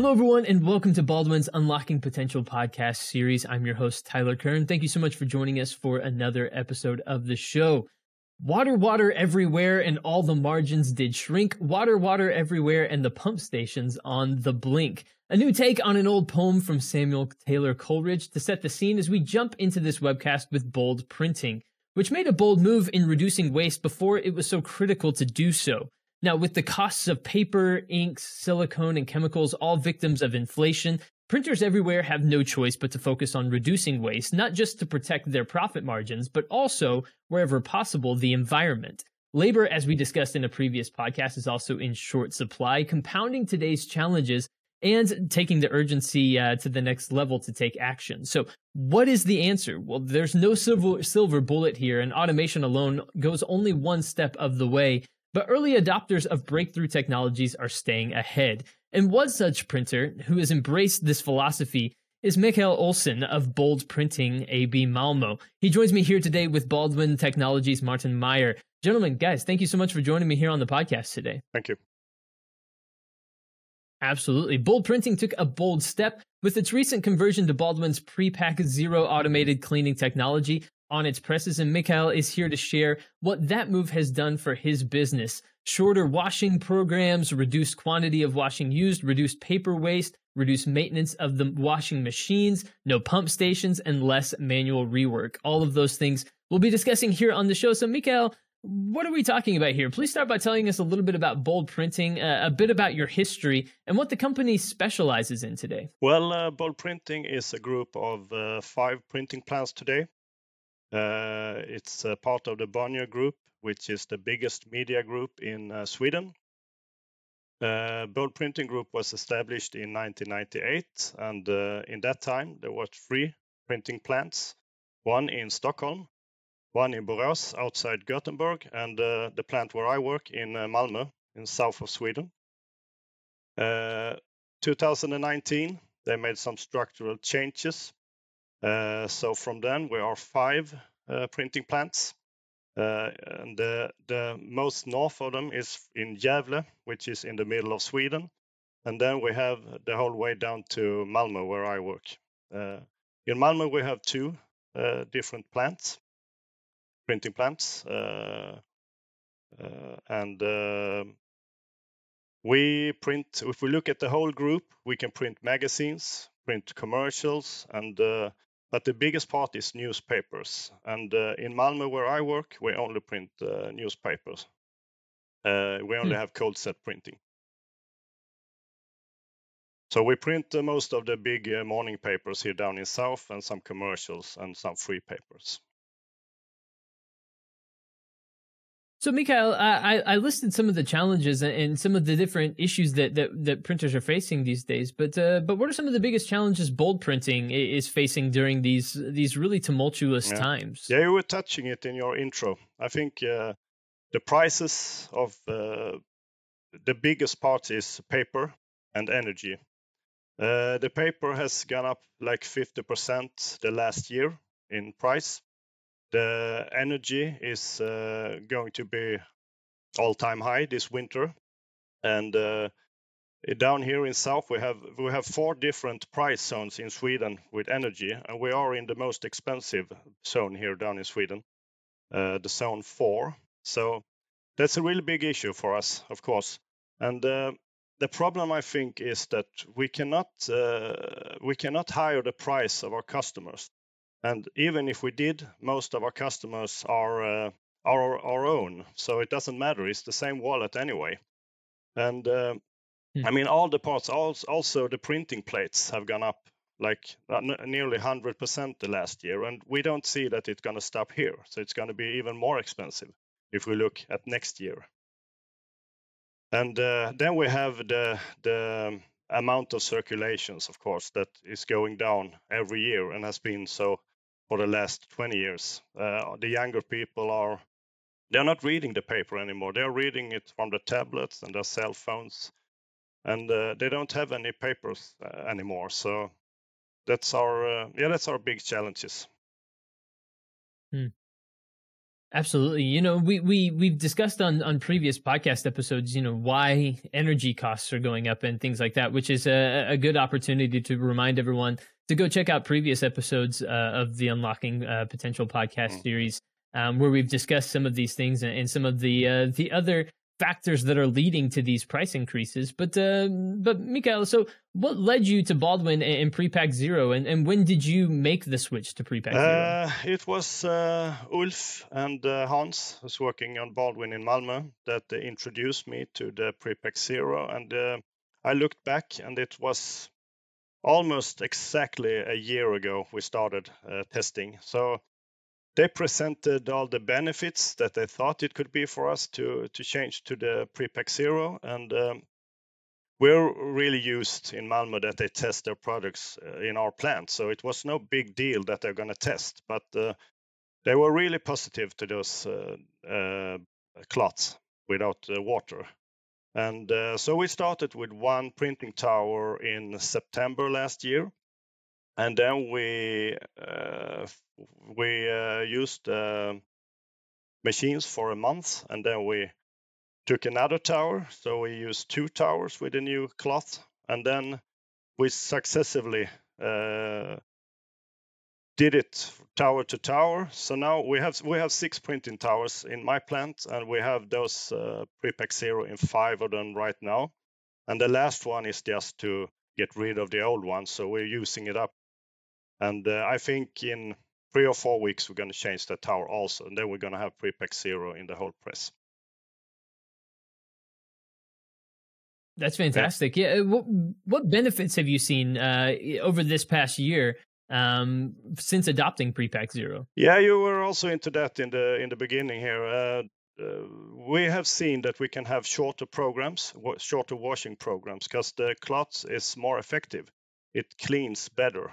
Hello, everyone, and welcome to Baldwin's Unlocking Potential podcast series. I'm your host, Tyler Kern. Thank you so much for joining us for another episode of the show. Water, water everywhere, and all the margins did shrink. Water, water everywhere, and the pump stations on the blink. A new take on an old poem from Samuel Taylor Coleridge to set the scene as we jump into this webcast with bold printing, which made a bold move in reducing waste before it was so critical to do so. Now, with the costs of paper, inks, silicone, and chemicals all victims of inflation, printers everywhere have no choice but to focus on reducing waste, not just to protect their profit margins, but also, wherever possible, the environment. Labor, as we discussed in a previous podcast, is also in short supply, compounding today's challenges and taking the urgency uh, to the next level to take action. So, what is the answer? Well, there's no silver, silver bullet here, and automation alone goes only one step of the way. But early adopters of breakthrough technologies are staying ahead. And one such printer who has embraced this philosophy is Mikael Olsson of Bold Printing AB Malmö. He joins me here today with Baldwin Technology's Martin Maier. Gentlemen, guys, thank you so much for joining me here on the podcast today. Thank you. Absolutely. Bold Printing took a bold step with its recent conversion to Baldwin's PREPAC Zero automated cleaning technology on its presses, and Mikael is here to share what that move has done for his business. Shorter washing programs, reduced quantity of washing used, reduced paper waste, reduced maintenance of the washing machines, no pump stations, and less manual rework. All of those things we'll be discussing here on the show. So, Mikael, what are we talking about here? Please start by telling us a little bit about Bold Printing, uh, a bit about your history, and what the company specializes in today. Well, uh, Bold Printing is a group of uh, five printing plants today. Uh, it's part of the Bonnier Group, which is the biggest media group in uh, Sweden. Uh, Bold Printing Group was established in 1998, and in that time there were three printing plants, one in Stockholm, one in Borås outside Gothenburg, and uh, the plant where I work in uh, Malmö in south of Sweden. Uh, 2019, they made some structural changes uh, so from then we are five uh, printing plants. Uh, and the, the most north of them is in Gävle, which is in the middle of Sweden. And then we have the whole way down to Malmö, where I work. in Malmö, we have two different plants, printing plants. and we print if we look at the whole group we can print magazines print commercials and uh, but the biggest part is newspapers. And uh, in Malmö, where I work, we only print uh, newspapers. Uh, we only hmm. have cold set printing. So we print uh, most of the big uh, morning papers here down in south, and some commercials and some free papers. So, Mikael, I, I listed some of the challenges and some of the different issues that, that, that printers are facing these days. But uh, but what are some of the biggest challenges bold printing is facing during these these really tumultuous yeah. times? Yeah, you were touching it in your intro. I think uh, the prices of uh, the biggest part is paper and energy. Uh, the paper has gone up like 50% the last year in price the energy is uh, going to be all-time high this winter, and uh, down here in south we have we have four different price zones in Sweden with energy, and we are in the most expensive zone here down in Sweden, uh, the zone four. So that's a really big issue for us, of course. And uh, the problem I think is that we cannot uh, we cannot hire the price of our customers. And even if we did, most of our customers are uh, are our own, so it doesn't matter. It's the same wallet anyway. And uh, hmm. I mean, all the parts, also the printing plates have gone up like uh, nearly 100% the last year, and we don't see that it's going to stop here. So it's going to be even more expensive if we look at next year. And uh, then we have the the amount of circulations, of course, that is going down every year and has been so for the last 20 years. Uh, the younger people are they're not reading the paper anymore. They're reading it from the tablets and their cell phones, and uh, they don't have any papers uh, anymore. So that's our uh, yeah that's our big challenges. Hmm. Absolutely. You know, we we we've discussed on on previous podcast episodes, you know, why energy costs are going up and things like that, which is a, a good opportunity to remind everyone to go check out previous episodes uh, of the Unlocking uh, Potential podcast mm. series, um, where we've discussed some of these things and, and some of the uh, the other factors that are leading to these price increases. But uh, but Mikael, so what led you to Baldwin and PREPAC Zero, and, and when did you make the switch to PREPAC Zero? Uh, it was uh, Ulf and uh, Hans was working on Baldwin in Malmö that introduced me to the PREPAC Zero, and uh, I looked back, and it was almost exactly a year ago we started uh, testing. So they presented all the benefits that they thought it could be for us to to change to the PREPAC Zero. And um, we're really used in Malmö that they test their products uh, in our plant. So it was no big deal that they're going to test but uh, they were really positive to those uh, uh clots without water and uh, so we started with one printing tower in September last year. And then we uh, we uh, used uh, machines for a month, and then we took another tower. So we used two towers with a new cloth, and then we successively uh, did it tower to tower. So now we have we have six printing towers in my plant, and we have those uh, PREPAC Zero in five of them right now. And the last one is just to get rid of the old one, so we're using it up and uh, I think in three or four weeks, we're going to change that tower also. And then we're going to have PREPAC Zero in the whole press. That's fantastic. Yeah. yeah. What, what benefits have you seen uh, over this past year um, since adopting PREPAC Zero? Yeah, you were also into that in the in the beginning here. Uh, uh, we have seen that we can have shorter programs, shorter washing programs, because the cloth is more effective. It cleans better.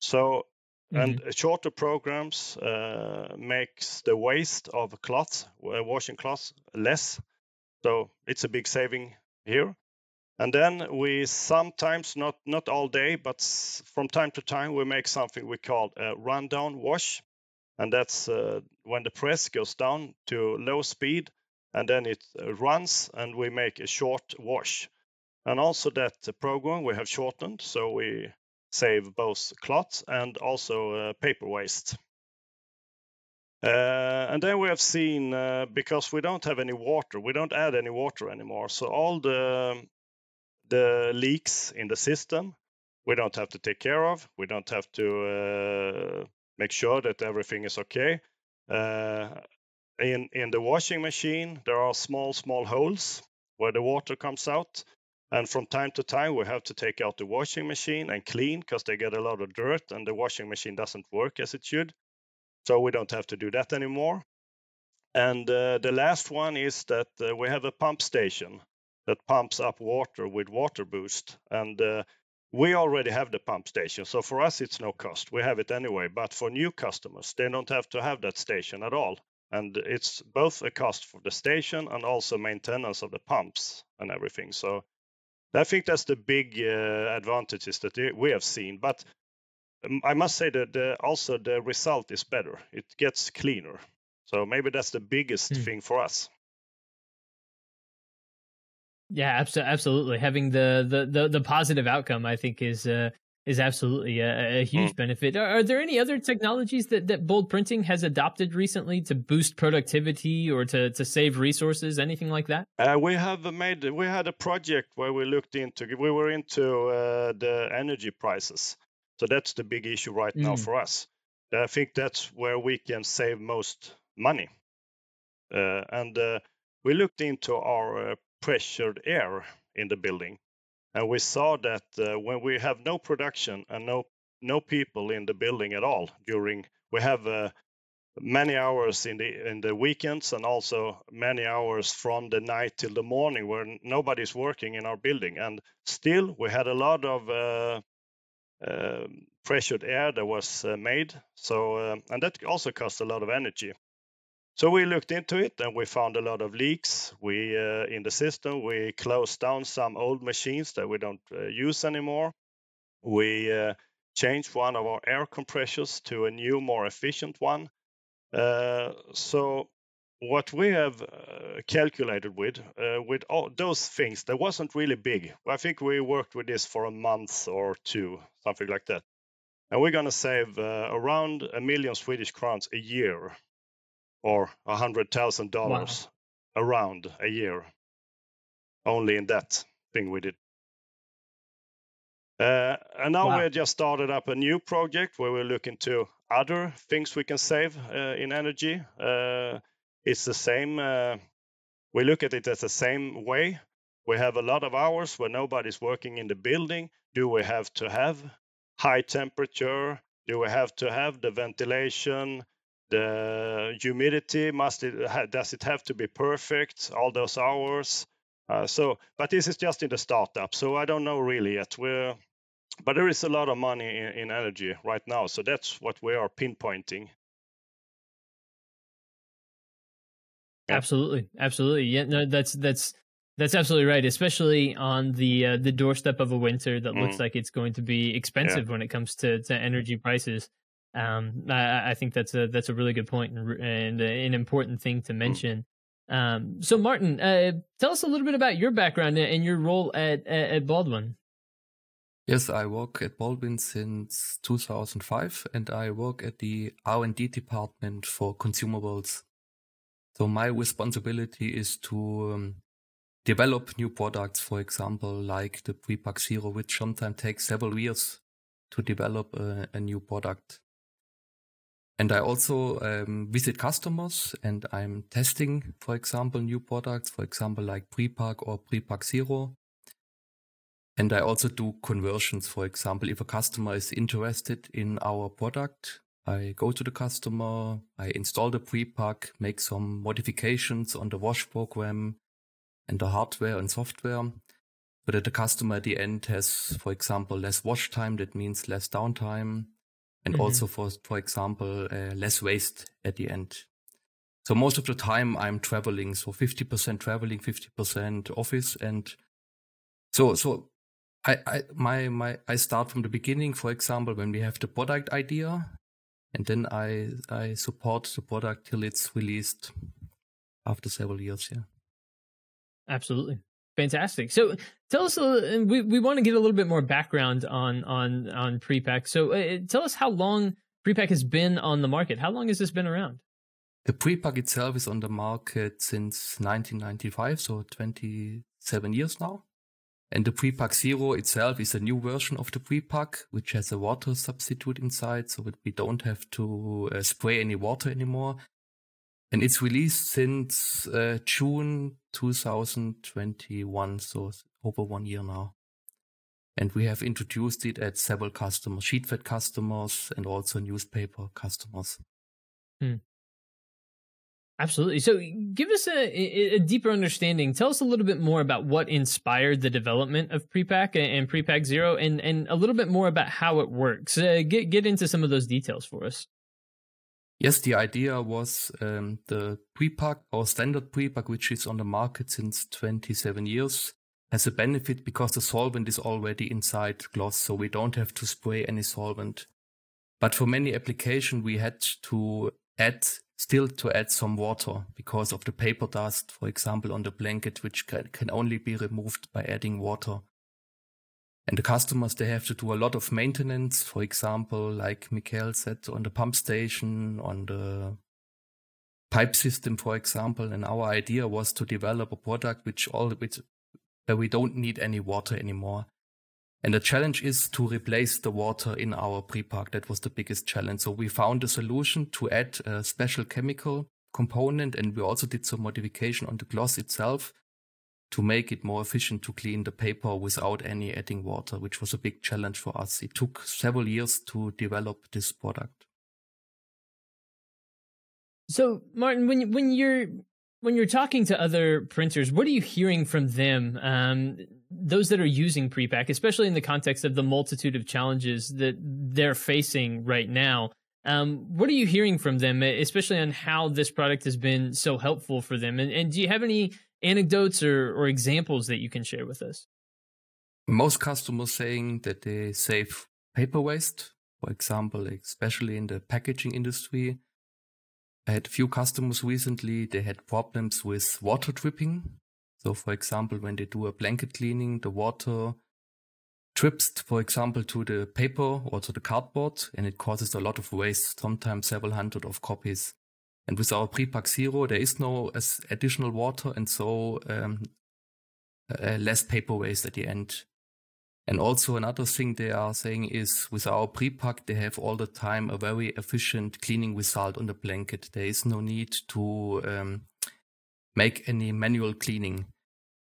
So and mm-hmm. shorter programs uh, makes the waste of cloth, washing cloth, less. So it's a big saving here. And then we sometimes, not not all day, but from time to time, we make something we call a rundown wash, and that's uh, when the press goes down to low speed, and then it uh, runs, and we make a short wash. And also that program we have shortened, so we save both clots and also uh, paper waste. Uh, and then we have seen uh, because we don't have any water, we don't add any water anymore. So all the the leaks in the system, we don't have to take care of. We don't have to uh, make sure that everything is okay. Uh, in in the washing machine, there are small small holes where the water comes out, and from time to time, we have to take out the washing machine and clean because they get a lot of dirt and the washing machine doesn't work as it should. So we don't have to do that anymore. And uh, the last one is that uh, we have a pump station that pumps up water with water boost. And uh, we already have the pump station. So for us, it's no cost. We have it anyway. But for new customers, they don't have to have that station at all. And it's both a cost for the station and also maintenance of the pumps and everything. So I think that's the big uh, advantages that we have seen. But um, I must say that the, also the result is better. It gets cleaner. So maybe that's the biggest mm. thing for us. Yeah, absolutely. Having the, the the the positive outcome, I think, is uh, is absolutely a, a huge mm. benefit. Are, are, there any other technologies that, that Bold Printing has adopted recently to boost productivity or to, to save resources, anything like that? Uh, we have made we had a project where we looked into we were into uh, the energy prices, so that's the big issue right mm. now for us. I think that's where we can save most money, uh, and uh, we looked into our uh, pressured air in the building. And we saw that uh, when we have no production and no no people in the building at all during we have uh, many hours in the in the weekends and also many hours from the night till the morning where nobody's working in our building. And still we had a lot of uh, uh, pressured air that was uh, made. So uh, and that also cost a lot of energy so we looked into it and we found a lot of leaks. We uh, in the system we closed down some old machines that we don't uh, use anymore. We uh, changed one of our air compressors to a new, more efficient one. Uh, so what we have uh, calculated with uh, with all those things that wasn't really big. I think we worked with this for a month or two, something like that, and we're gonna save uh, around a million Swedish crowns a year, or a hundred thousand wow. dollars around a year, only in that thing we did. Uh, and now wow. we just started up a new project where we're looking to other things we can save uh, in energy. Uh, it's the same. Uh, we look at it as the same way. We have a lot of hours where nobody's working in the building. Do we have to have high temperature? Do we have to have the ventilation? The humidity must it does it have to be perfect? All those hours. Uh, so, but this is just in the startup, so I don't know really yet. We're but there is a lot of money in, in energy right now, so that's what we are pinpointing. Absolutely, absolutely. Yeah, no, that's that's that's absolutely right. Especially on the uh, the doorstep of a winter that mm. looks like it's going to be expensive yeah. when it comes to, to energy prices. Um, I, I, think that's a that's a really good point and, and an important thing to mm. mention. Um, so, Martin, uh, tell us a little bit about your background and your role at at Baldwin. Yes, I work at Baldwin since 2005 and I work at the R&D department for consumables. So my responsibility is to um, develop new products, for example, like the PREPAC Zero, which sometimes takes several years to develop a, a new product. And I also um, visit customers and I'm testing, for example, new products, for example, like PREPAC or PREPAC Zero. And I also do conversions. For example, if a customer is interested in our product, I go to the customer, I install the PREPAC, make some modifications on the wash program and the hardware and software so that the customer at the end has, for example, less wash time. That means less downtime and mm-hmm. also for, for example, uh, less waste at the end. So most of the time I'm traveling. So 50% traveling, 50% office. And so, so I, I my my I start from the beginning. For example, when we have the product idea, and then I I support the product till it's released after several years. Yeah, absolutely, fantastic. So tell us, a, we we want to get a little bit more background on on on PREPAC. So uh, tell us how long PREPAC has been on the market. How long has this been around? The PREPAC itself is on the market since 1995, so 27 years now. And the PREPAC Zero itself is a new version of the PREPAC, which has a water substitute inside, so that we don't have to uh, spray any water anymore. And it's released since uh, June 2021, so over one year now. And we have introduced it at several customers, sheet-fed customers, and also newspaper customers. Hmm. Absolutely. So, give us a, a, deeper understanding. Tell us a little bit more about what inspired the development of PREPAC and PREPAC Zero, and and a little bit more about how it works. Uh, get get into some of those details for us. Yes, the idea was um, the PREPAC or standard PREPAC, which is on the market since 27 years, has a benefit because the solvent is already inside gloss, so we don't have to spray any solvent. But for many applications, we had to add still to add some water because of the paper dust, for example, on the blanket, which can, can only be removed by adding water. And the customers, they have to do a lot of maintenance, for example, like Mikael said, on the pump station, on the pipe system, for example. And our idea was to develop a product which all, which, where we don't need any water anymore. And the challenge is to replace the water in our PREPAC. That was the biggest challenge. So we found a solution to add a special chemical component and we also did some modification on the gloss itself to make it more efficient to clean the paper without any adding water, which was a big challenge for us. It took several years to develop this product. So, Martin, when when you're when you're talking to other printers, what are you hearing from them? Um, those that are using PREPAC, especially in the context of the multitude of challenges that they're facing right now. Um, what are you hearing from them, especially on how this product has been so helpful for them? And, and do you have any anecdotes or, or examples that you can share with us? Most customers saying that they save paper waste, for example, especially in the packaging industry I had a few customers recently, they had problems with water dripping. So, for example, when they do a blanket cleaning, the water drips, for example, to the paper or to the cardboard, and it causes a lot of waste, sometimes several hundred of copies. And with our PREPAC Zero, there is no additional water, and so um, uh, less paper waste at the end. And also another thing they are saying is with our PREPAC, they have all the time a very efficient cleaning result on the blanket. There is no need to um, make any manual cleaning,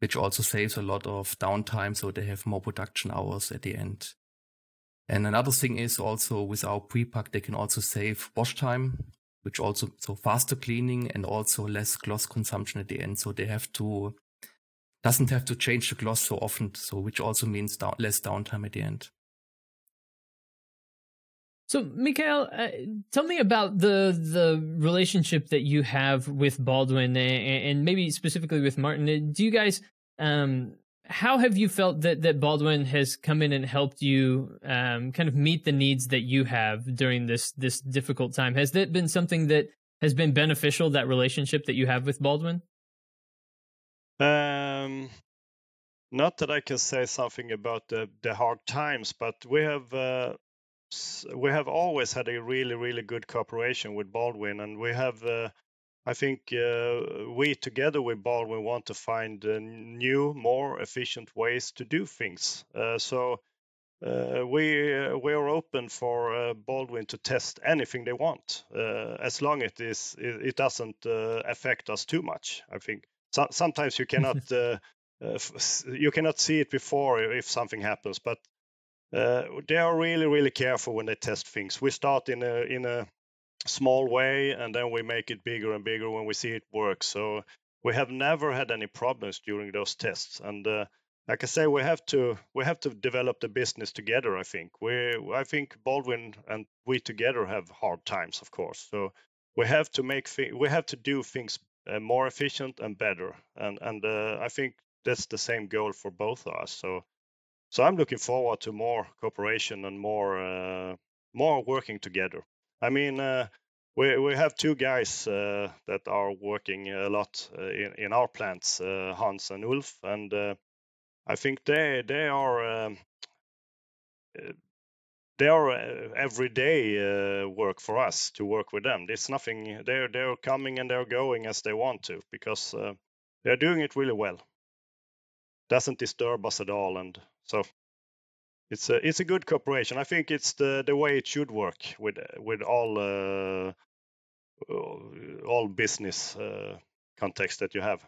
which also saves a lot of downtime. So they have more production hours at the end. And another thing is also with our PREPAC, they can also save wash time, which also, so faster cleaning and also less gloss consumption at the end. So they have to doesn't have to change the gloss so often, so which also means down, less downtime at the end. So, Mikael, uh, tell me about the the relationship that you have with Baldwin, and, and maybe specifically with Martin. Do you guys, um, how have you felt that that Baldwin has come in and helped you, um, kind of meet the needs that you have during this this difficult time? Has that been something that has been beneficial? That relationship that you have with Baldwin? Um, not that I can say something about the, the hard times, but we have uh, we have always had a really really good cooperation with Baldwin, and we have. Uh, I think uh, we together with Baldwin want to find uh, new, more efficient ways to do things. Uh, so uh, we uh, we are open for uh, Baldwin to test anything they want, as long as it is it, doesn't affect us too much. I think so, sometimes you cannot uh, uh, you cannot see it before if something happens, but uh, they are really really careful when they test things. We start in a in a small way and then we make it bigger and bigger when we see it work. So we have never had any problems during those tests and uh, like I say, we have to we have to develop the business together. I think we I think Baldwin and we together have hard times, of course. So we have to make we have to do things uh, more efficient and better. And and uh, I think that's the same goal for both of us. So so I'm looking forward to more cooperation and more uh, more working together. I mean. we, we have two guys that are working a lot in, in our plants, Hans and Ulf, and I think they they are um, they are uh, everyday uh, work for us to work with them. It's nothing. They're they're coming and they're going as they want to because uh, they're doing it really well. Doesn't disturb us at all, and so it's a it's a good cooperation. I think it's the the way it should work with with all uh, all business uh, context that you have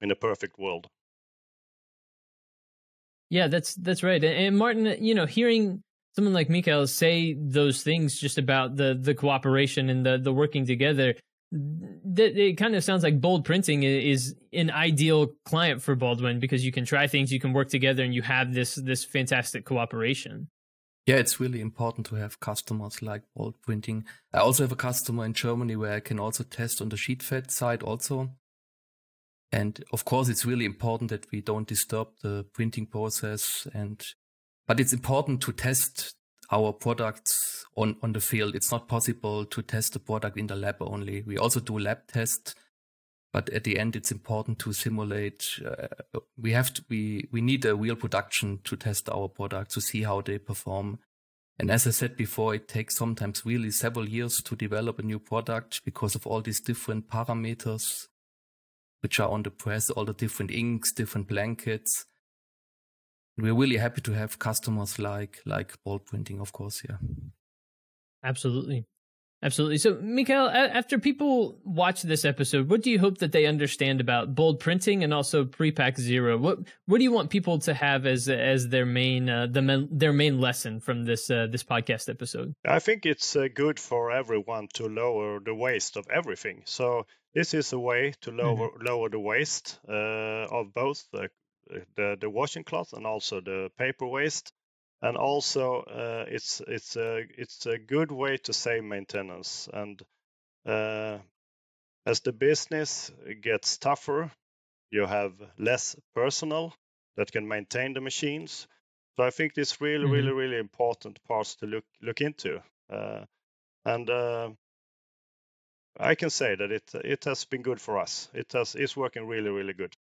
in a perfect world. Yeah, that's that's right. And Martin, you know, hearing someone like Mikael say those things just about the the cooperation and the the working together, that it kind of sounds like bold printing is an ideal client for Baldwin because you can try things, you can work together, and you have this this fantastic cooperation. Yeah, it's really important to have customers like bold printing. I also have a customer in Germany where I can also test on the sheet fed side also. And of course, it's really important that we don't disturb the printing process and but it's important to test our products on, on the field. It's not possible to test the product in the lab only. We also do lab tests, but at the end, it's important to simulate. Uh, we have to, we, we need a real production to test our product to see how they perform. And as I said before, it takes sometimes really several years to develop a new product because of all these different parameters which are on the press, all the different inks, different blankets we're really happy to have customers like like bold printing of course yeah. Absolutely. Absolutely. So Mikael, after people watch this episode what do you hope that they understand about bold printing and also PREPAC Zero? What what do you want people to have as as their main uh, the men, their main lesson from this uh, this podcast episode? I think it's uh, good for everyone to lower the waste of everything. So this is a way to lower mm-hmm. lower the waste uh, of both the the, the washing cloth and also the paper waste. And also, uh, it's it's a it's a good way to save maintenance. And uh, as the business gets tougher, you have less personnel that can maintain the machines. So I think this really, mm-hmm. really, really important parts to look look into. Uh, and uh, I can say that it it has been good for us. It has it's working really really good.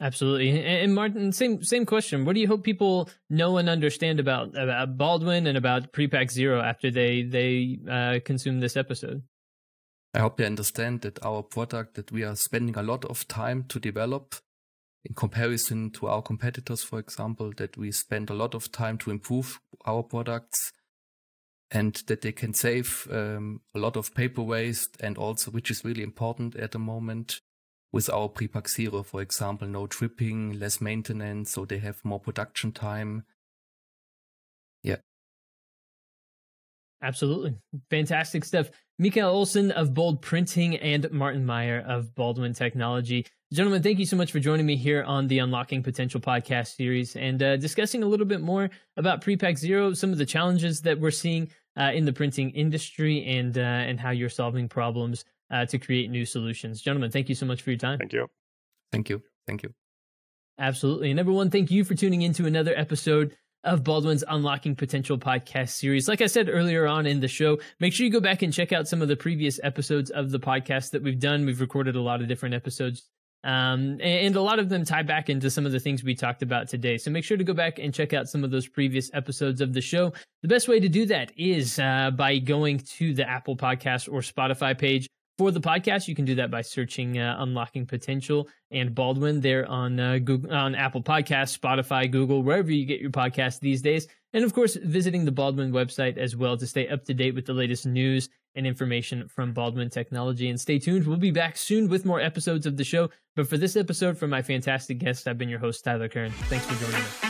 Absolutely. And Martin, same same question. What do you hope people know and understand about about Baldwin and about PREPAC Zero after they they uh, consume this episode? I hope they understand that our product that we are spending a lot of time to develop in comparison to our competitors, for example, that we spend a lot of time to improve our products and that they can save um, a lot of paper waste and also, which is really important at the moment, with our PREPAC Zero, for example, no tripping, less maintenance, so they have more production time. Yeah. Absolutely. Fantastic stuff. Mikael Olsson of Bold Printing and Martin Maier of Baldwin Technology. Gentlemen, thank you so much for joining me here on the Unlocking Potential podcast series and uh, discussing a little bit more about PREPAC Zero, some of the challenges that we're seeing uh, in the printing industry, and uh, and how you're solving problems uh, to create new solutions. Gentlemen, thank you so much for your time. Thank you. Thank you. Thank you. Absolutely. And everyone, thank you for tuning into another episode of Baldwin's Unlocking Potential podcast series. Like I said earlier on in the show, make sure you go back and check out some of the previous episodes of the podcast that we've done. We've recorded a lot of different episodes. Um, and a lot of them tie back into some of the things we talked about today. So make sure to go back and check out some of those previous episodes of the show. The best way to do that is uh, by going to the Apple Podcast or Spotify page for the podcast, you can do that by searching uh, "Unlocking Potential" and Baldwin there on uh, Google, on Apple Podcasts, Spotify, Google, wherever you get your podcast these days. And of course, visiting the Baldwin website as well to stay up to date with the latest news and information from Baldwin Technology. And stay tuned; we'll be back soon with more episodes of the show. But for this episode, for my fantastic guest, I've been your host Tyler Kern. Thanks for joining us.